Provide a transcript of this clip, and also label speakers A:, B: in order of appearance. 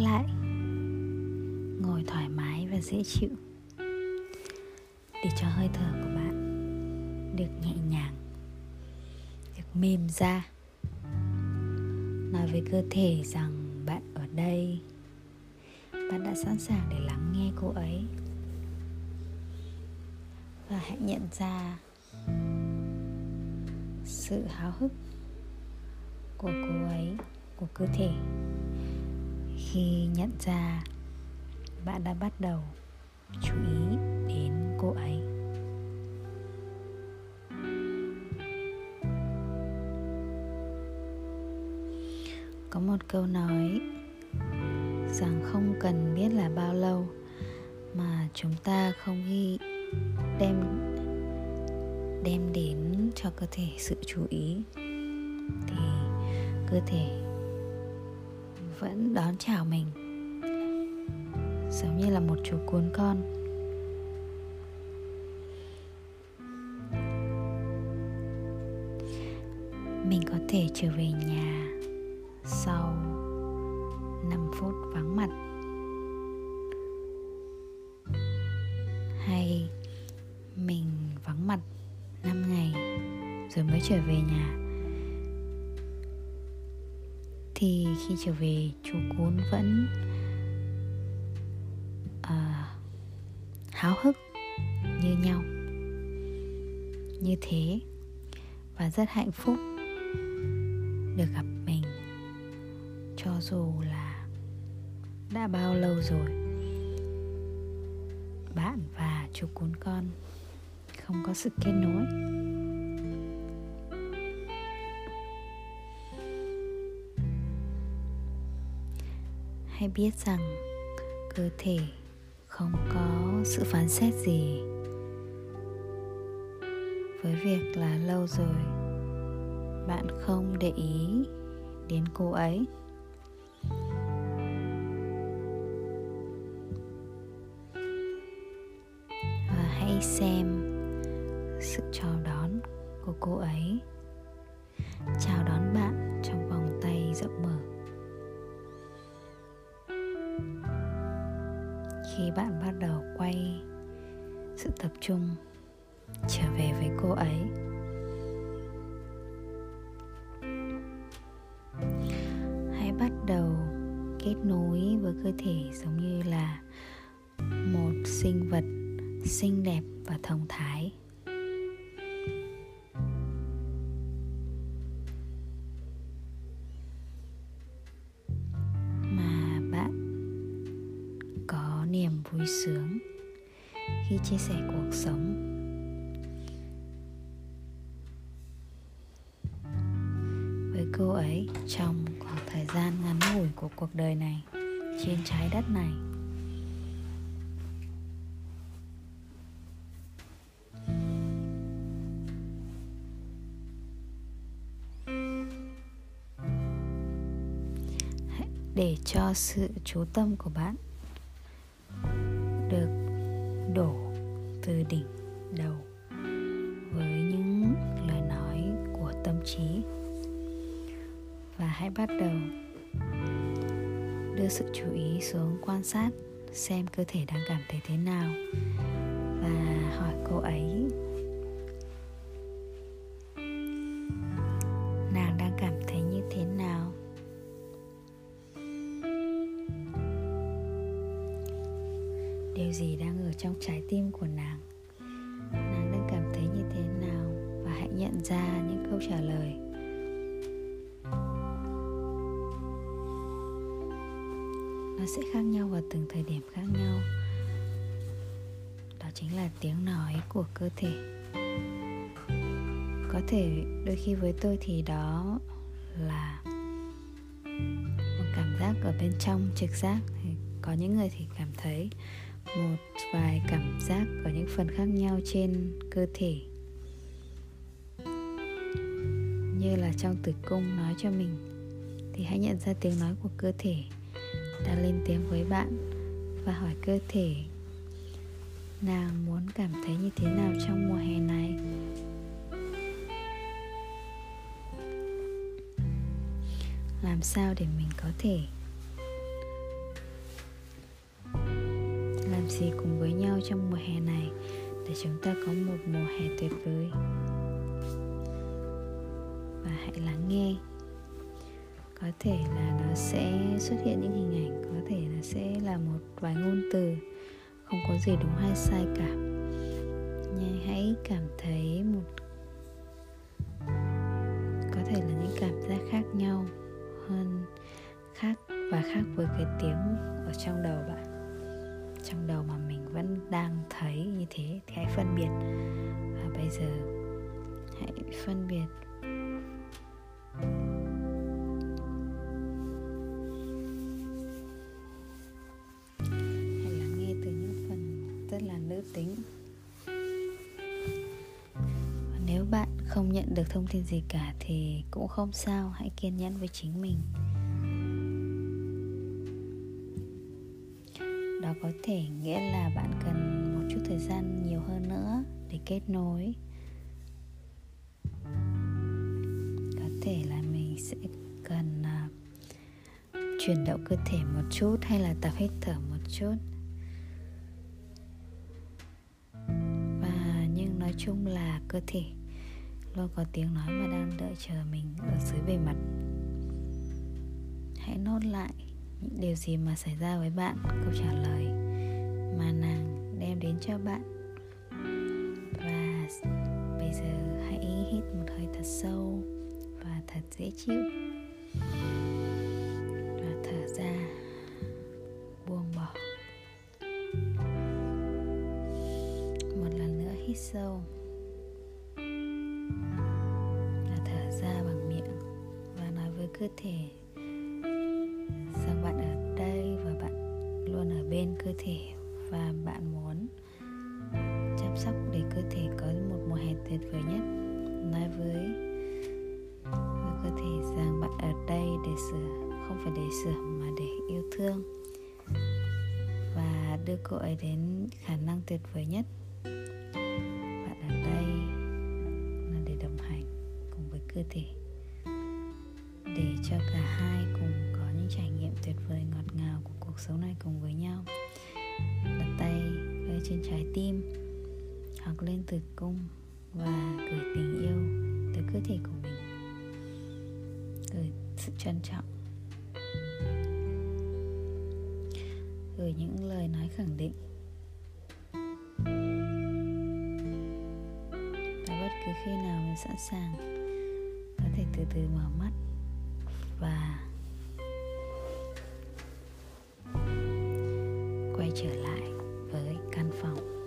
A: lại. Ngồi thoải mái và dễ chịu. Để cho hơi thở của bạn được nhẹ nhàng, được mềm ra. Nói với cơ thể rằng bạn ở đây. Bạn đã sẵn sàng để lắng nghe cô ấy. Và hãy nhận ra sự háo hức của cô ấy, của cơ thể khi nhận ra bạn đã bắt đầu chú ý đến cô ấy. Có một câu nói rằng không cần biết là bao lâu mà chúng ta không ghi đem đem đến cho cơ thể sự chú ý. Thì cơ thể vẫn đón chào mình. Giống như là một chú cuốn con. Mình có thể trở về nhà sau 5 phút vắng mặt. Hay mình vắng mặt 5 ngày rồi mới trở về nhà thì khi trở về chú cún vẫn à, háo hức như nhau như thế và rất hạnh phúc được gặp mình. Cho dù là đã bao lâu rồi bạn và chú cún con không có sự kết nối. Hãy biết rằng cơ thể không có sự phán xét gì. Với việc là lâu rồi, bạn không để ý đến cô ấy. Và hãy xem sự chào đón của cô ấy. Khi bạn bắt đầu quay sự tập trung trở về với cô ấy. Hãy bắt đầu kết nối với cơ thể giống như là một sinh vật xinh đẹp và thông thái. Niềm vui sướng khi chia sẻ cuộc sống. Với cô ấy, trong khoảng thời gian ngắn ngủi của cuộc đời này, trên trái đất này để cho sự chú tâm của bạn được đổ từ đỉnh đầu với những lời nói của tâm trí. Và hãy bắt đầu đưa sự chú ý xuống quan sát xem cơ thể đang cảm thấy thế nào và hỏi cô ấy điều gì đang ở trong trái tim của nàng? Nàng đang cảm thấy như thế nào? Và hãy nhận ra những câu trả lời. Nó sẽ khác nhau vào từng thời điểm khác nhau. Đó chính là tiếng nói của cơ thể. Có thể đôi khi với tôi thì đó là một cảm giác ở bên trong, trực giác. Thì có những người thì cảm thấy một vài cảm giác ở những phần khác nhau trên cơ thể. Như là trong tử cung nói cho mình, thì hãy nhận ra tiếng nói của cơ thể đang lên tiếng với bạn và hỏi cơ thể, nàng muốn cảm thấy như thế nào trong mùa hè này? Làm sao để mình có thể gì cùng với nhau trong mùa hè này để chúng ta có một mùa hè tuyệt vời. Và hãy lắng nghe. Có thể là nó sẽ xuất hiện những hình ảnh, có thể là sẽ là một vài ngôn từ, không có gì đúng hay sai cả. Nhưng hãy cảm thấy một, có thể là những cảm giác khác nhau hơn, khác và khác với cái tiếng ở trong đầu trong đầu mà mình vẫn đang thấy như thế thì hãy phân biệt. Và bây giờ hãy phân biệt. Hãy lắng nghe từ những phần rất là nữ tính. Nếu bạn không nhận được thông tin gì cả thì cũng không sao, hãy kiên nhẫn với chính mình. Có thể nghĩa là bạn cần một chút thời gian nhiều hơn nữa để kết nối. Có thể là mình sẽ cần uh, chuyển động cơ thể một chút hay là tập hít thở một chút. Và nhưng nói chung là cơ thể luôn có tiếng nói mà đang đợi chờ mình ở dưới bề mặt. Hãy nốt lại những điều gì mà xảy ra với bạn? Câu trả lời mà nàng đem đến cho bạn. Và bây giờ hãy hít một hơi thật sâu và thật dễ chịu. Và thở ra, buông bỏ. Một lần nữa hít sâu. Và thở ra bằng miệng. Và nói với cơ thể bên cơ thể và bạn muốn chăm sóc để cơ thể có một mùa hè tuyệt vời nhất. Nói với với cơ thể rằng bạn ở đây để sửa, không phải để sửa mà để yêu thương. Và đưa cô ấy đến khả năng tuyệt vời nhất. Bạn ở đây là để đồng hành cùng với cơ thể, để cho cả cuộc sống này cùng với nhau. Đặt tay lên trên trái tim, hoặc lên tử cung và gửi tình yêu tới cơ thể của mình. Gửi sự trân trọng. Gửi những lời nói khẳng định. Và bất cứ khi nào mình sẵn sàng, có thể từ từ mở mắt và quay trở lại với căn phòng.